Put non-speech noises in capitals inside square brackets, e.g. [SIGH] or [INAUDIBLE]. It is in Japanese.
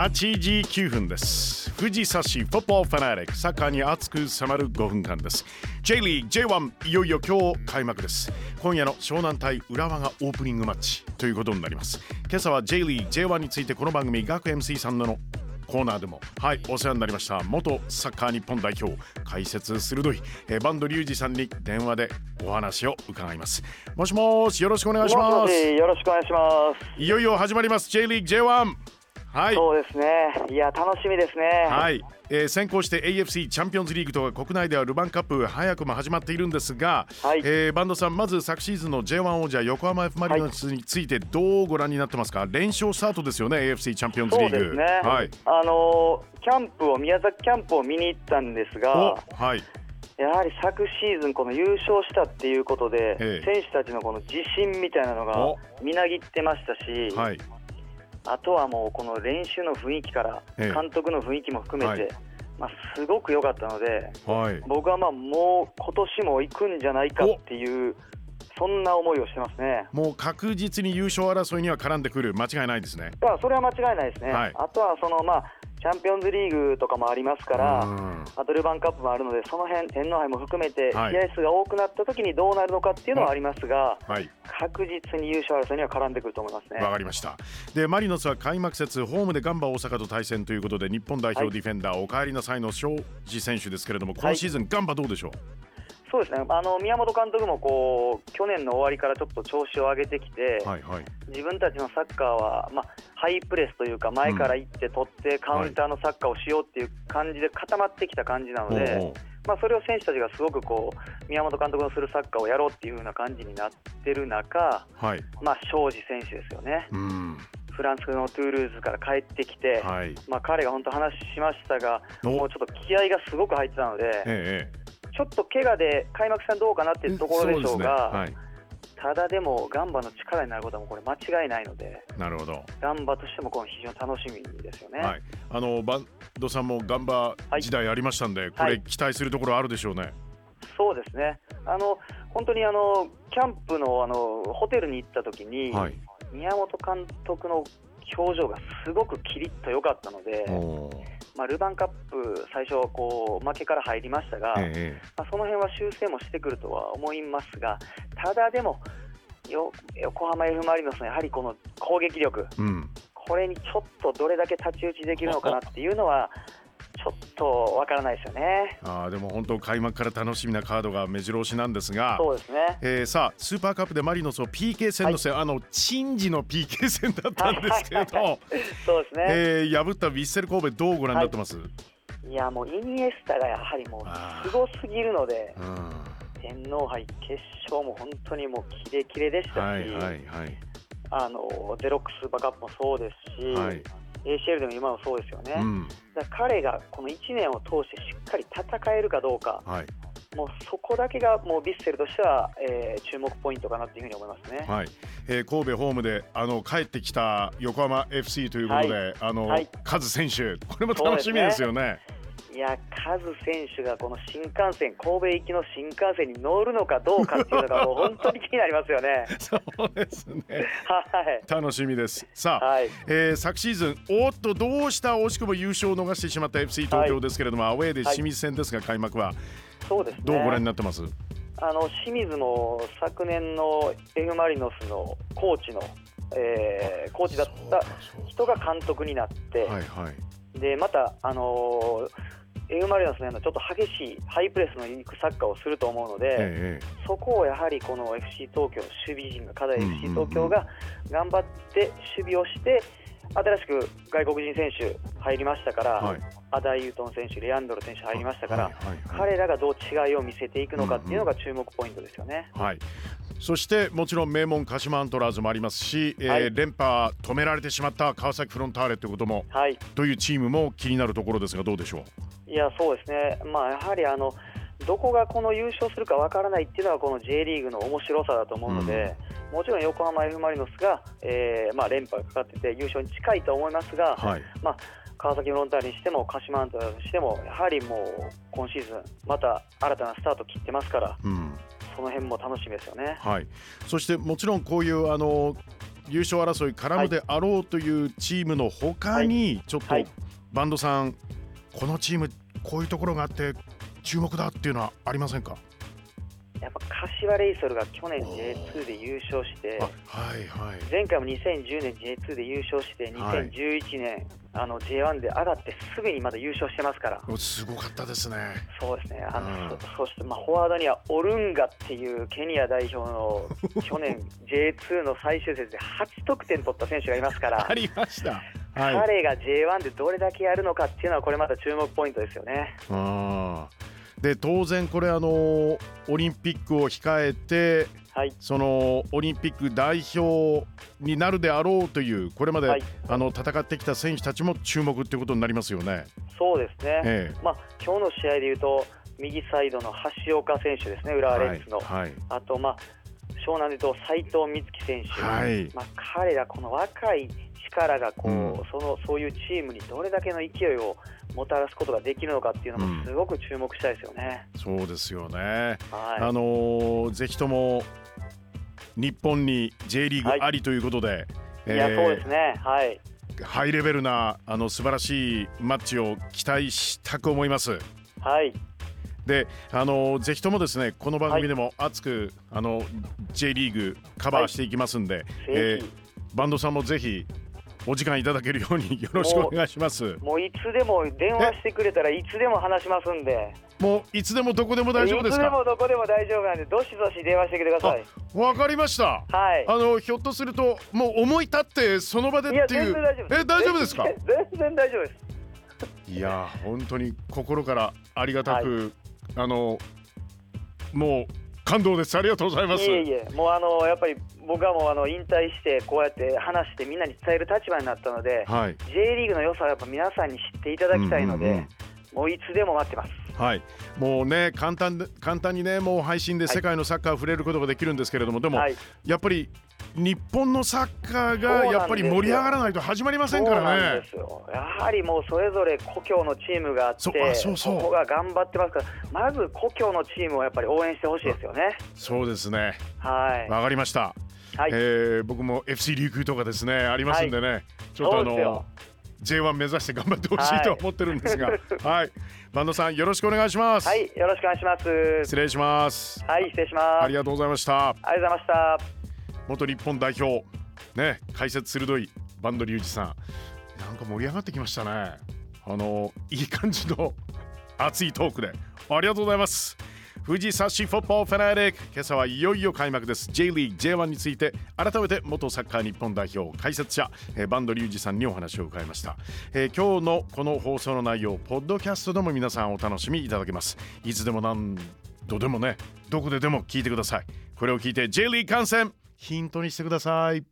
8時9分です。富士サ市フットボールファナリックサッカーに熱く迫る5分間です。J リーグ J1 いよいよ今日開幕です。今夜の湘南対浦和がオープニングマッチということになります。今朝は J リーグ J1 についてこの番組学 MC さんのコーナーでもはいお世話になりました。元サッカー日本代表解説鋭い、えー、バンドリュウジさんに電話でお話を伺います。もしもしよろしくお願いします。よろしくお願いします。いよいよ始まります。J リーグ J1 はい、そうですね。いや楽しみですね。はい。えー、先行して AFC チャンピオンズリーグと国内ではルヴァンカップ早くも始まっているんですが、はい、えー、バンドさんまず昨シーズンの J1 王者横浜 F・ マリノスについてどうご覧になってますか、連勝スタートですよね AFC チャンピオンズリーグ。そうですね。はい。あのー、キャンプを宮崎キャンプを見に行ったんですが、はい。やはり昨シーズン、この優勝したっていうことで、選手たちのこの自信みたいなのがみなぎってましたし、はい、あとはもうこの練習の雰囲気から、監督の雰囲気も含めて、まあ、すごく良かったので、はい、僕はまあもう今年も行くんじゃないかっていう。そんな思いをしてますね。もう確実に優勝争いには絡んでくる、間違いないですね。いやそれは間違いないですね、はい、あとはその、まあ、チャンピオンズリーグとかもありますから、アドルバンカップもあるので、その辺天皇杯も含めて、試合数が多くなった時にどうなるのかっていうのはありますが、はい、確実に優勝争いには絡んでくると思いますね。わかりました。でマリノスは開幕節、ホームでガンバ大阪と対戦ということで、日本代表ディフェンダー、はい、お帰りなさいの庄司選手ですけれども、今シーズン、ガンバどうでしょう？そうですね。あの宮本監督もこう去年の終わりからちょっと調子を上げてきて、はいはい、自分たちのサッカーは、まあ、ハイプレスというか前から行って取ってカウンターのサッカーをしようっていう感じで固まってきた感じなので、はい、まあ、それを選手たちがすごくこう宮本監督のするサッカーをやろうっていう風な感じになってる中、はい、まあ、庄司選手ですよね。うん。フランスのトゥールーズから帰ってきて、はい、まあ、彼が本当話しましたが、もうちょっと気合がすごく入ってたので、ええ、ちょっと怪我で開幕戦どうかなっていうところでしょうが、うねはい、ただでもガンバの力になることはこれ間違いないので、なるほどガンバとしてもこの非常に楽しみですよね。はい、あのバンドさんもガンバ時代ありましたんで、はい、これ期待するところあるでしょうね。そうですね。あの本当にあのキャンプのあのホテルに行った時に、宮本監督の表情がすごくキリッと良かったので。まあ、ルヴァンカップ、最初こう負けから入りましたが、ええ、まあ、その辺は修正もしてくるとは思いますが、ただでも、よ横浜 F・ マリノスのやはりこの攻撃力、うん、これにちょっとどれだけ太刀打ちできるのかなっていうのは、とわからないですよね。あでも本当開幕から楽しみなカードが目白押しなんですが、そうですね。えー、さあスーパーカップでマリノスを PK 戦の戦、はい、あの珍事の PK 戦だったんですけれど、[LAUGHS] そうですね。えー、破ったヴィッセル神戸どうご覧になってます？はい、いやもうイニエスタがやはりもうすごすぎるので。天皇杯決勝も本当にもうキレキレでしたし、はいはいはい、あのゼロックススーパーカップもそうですし、はい ACL でも今もそうですよね、うん、だ彼がこの1年を通してしっかり戦えるかどうか、はい、もうそこだけがもうヴィッセルとしては、えー、注目ポイントかなというふうに思いますね、はい。えー、神戸ホームであの帰ってきた横浜 FC ということで、はい、あの、はい、カズ選手、これも楽しみですよね。いや、カズ選手がこの新幹線、神戸行きの新幹線に乗るのかどうかっていうのが、[LAUGHS] もう本当に気になりますよね。そうですね。はい。楽しみです。さあ、はい、えー、昨シーズン、おっと、どうした惜しくも優勝を逃してしまった FC 東京ですけれども、はい、アウェーで清水戦ですが、開幕は。そうです、ね、どうご覧になってます？あの清水も昨年の F・ マリノスのコーチの、えー、コーチだった人が監督になって、はいはい、でまた、あのー F・ マリノスのようなちょっと激しいハイプレスのいくサッカーをすると思うので、ええ、そこをやはりこの FC 東京の守備陣が課題 FC 東京が頑張って守備をして新しく外国人選手入りましたから、はい、アダイユートン選手、レアンドロ選手入りましたから、はいはいはい、彼らがどう違いを見せていくのかっていうのが注目ポイントですよね。はい。そしてもちろん名門鹿島アントラーズもありますし、はい、えー、連覇止められてしまった川崎フロンターレということも、はい、というチームも気になるところですがどうでしょう？いやそうですね、まあ、やはりあのどこがこの優勝するかわからないっていうのはこの J リーグの面白さだと思うので、うん、もちろん横浜 F・ マリノスが、えーまあ、連覇がかかってて優勝に近いと思いますが、はい、まあ、川崎フロンターレにしても鹿島アントラーズにしてもやはりもう今シーズンまた新たなスタート切ってますから、うん、その辺も楽しみですよね。はい、そしてもちろんこういうあの優勝争い絡むであろうというチームのほかに、ちょっとバンドさんこのチームこういうところがあって注目だっていうのはありませんか？やっぱ柏レイソルが去年 J2 で優勝して、はいはい、前回も2010年 J2 で優勝して2011年、はい、あの J1 で上がってすぐにまだ優勝してますから。すごかったですね。そうですね。あの、うん、そして、まあ、フォワードにはオルンガっていうケニア代表の [LAUGHS] 去年 J2 の最終節で8得点取った選手がいますから。ありました、はい、彼が J1 でどれだけやるのかっていうのはこれまた注目ポイントですよね。あで当然これあのオリンピックを控えて、はい、そのオリンピック代表になるであろうというこれまで、はい、あの戦ってきた選手たちも注目ということになりますよね。そうですね、ええ、まあ、今日の試合でいうと右サイドの橋岡選手ですね、浦和レッズの、はい、あと、まあ、湘南でいうと斉藤美月選手、はい。まあ、彼ら、この若い力がこう、うん、そのそういうチームにどれだけの勢いをもたらすことができるのかっていうのもすごく注目したいですよね。うん、そうですよね、はい、あのー、ぜひとも日本に J リーグありということで、はいえー、いやそうですね。はい。ハイレベルなあの素晴らしいマッチを期待したく思います。はい。であのぜひともですねこの番組でも熱く、はい、あの J リーグカバーしていきますんで、はい、えー、バンドさんもぜひお時間いただけるように [LAUGHS] よろしくお願いします。もういつでも電話してくれたらいつでも話しますんで。もういつでもどこでも大丈夫ですか？いつでもどこでも大丈夫なんでどしどし電話してください。わかりました。はい。あのひょっとするともう思い立ってその場でっていう。え大丈夫ですか？全然大丈夫です。いや本当に心からありがたく、はい、あのもう感動です。ありがとうございます。いえいえもうあのやっぱり僕はもうあの引退してこうやって話してみんなに伝える立場になったので、はい、J リーグの良さをやっぱ皆さんに知っていただきたいので、うんうんうん、もういつでも待ってます。はい、もうね簡単で簡単にねもう配信で世界のサッカーを触れることができるんですけれども、でも、はい、やっぱり日本のサッカーがやっぱり盛り上がらないと始まりませんからね。やはりもうそれぞれ故郷のチームがあってそうそうここが頑張ってますからまず故郷のチームをやっぱり応援してほしいですよね。そうですねはいわかりました。はい、えー、僕も FC 琉球とかですねありますんでね、はい、ちょっとあの J1 目指して頑張ってほしいと思ってるんですが、[LAUGHS] はい、はい、バンドさんよろしくお願いします。はい、よろしくお願いします。失礼します。はい、失礼します。ありがとうございました。ありがとうございました。元日本代表。ね解説鋭いバンドリュウジさん、なんか盛り上がってきましたね。あのいい感じの熱いトークで。ありがとうございます。富士サシフォットフェナリック今朝はいよいよ開幕です。J リーグ J1 について改めて元サッカー日本代表解説者、バンドリュウジさんにお話を伺いました、えー、今日のこの放送の内容ポッドキャストでも皆さんお楽しみいただけます。いつでも何度でもねどこででも聞いてください。これを聞いて J リーグ観戦。ヒントにしてください。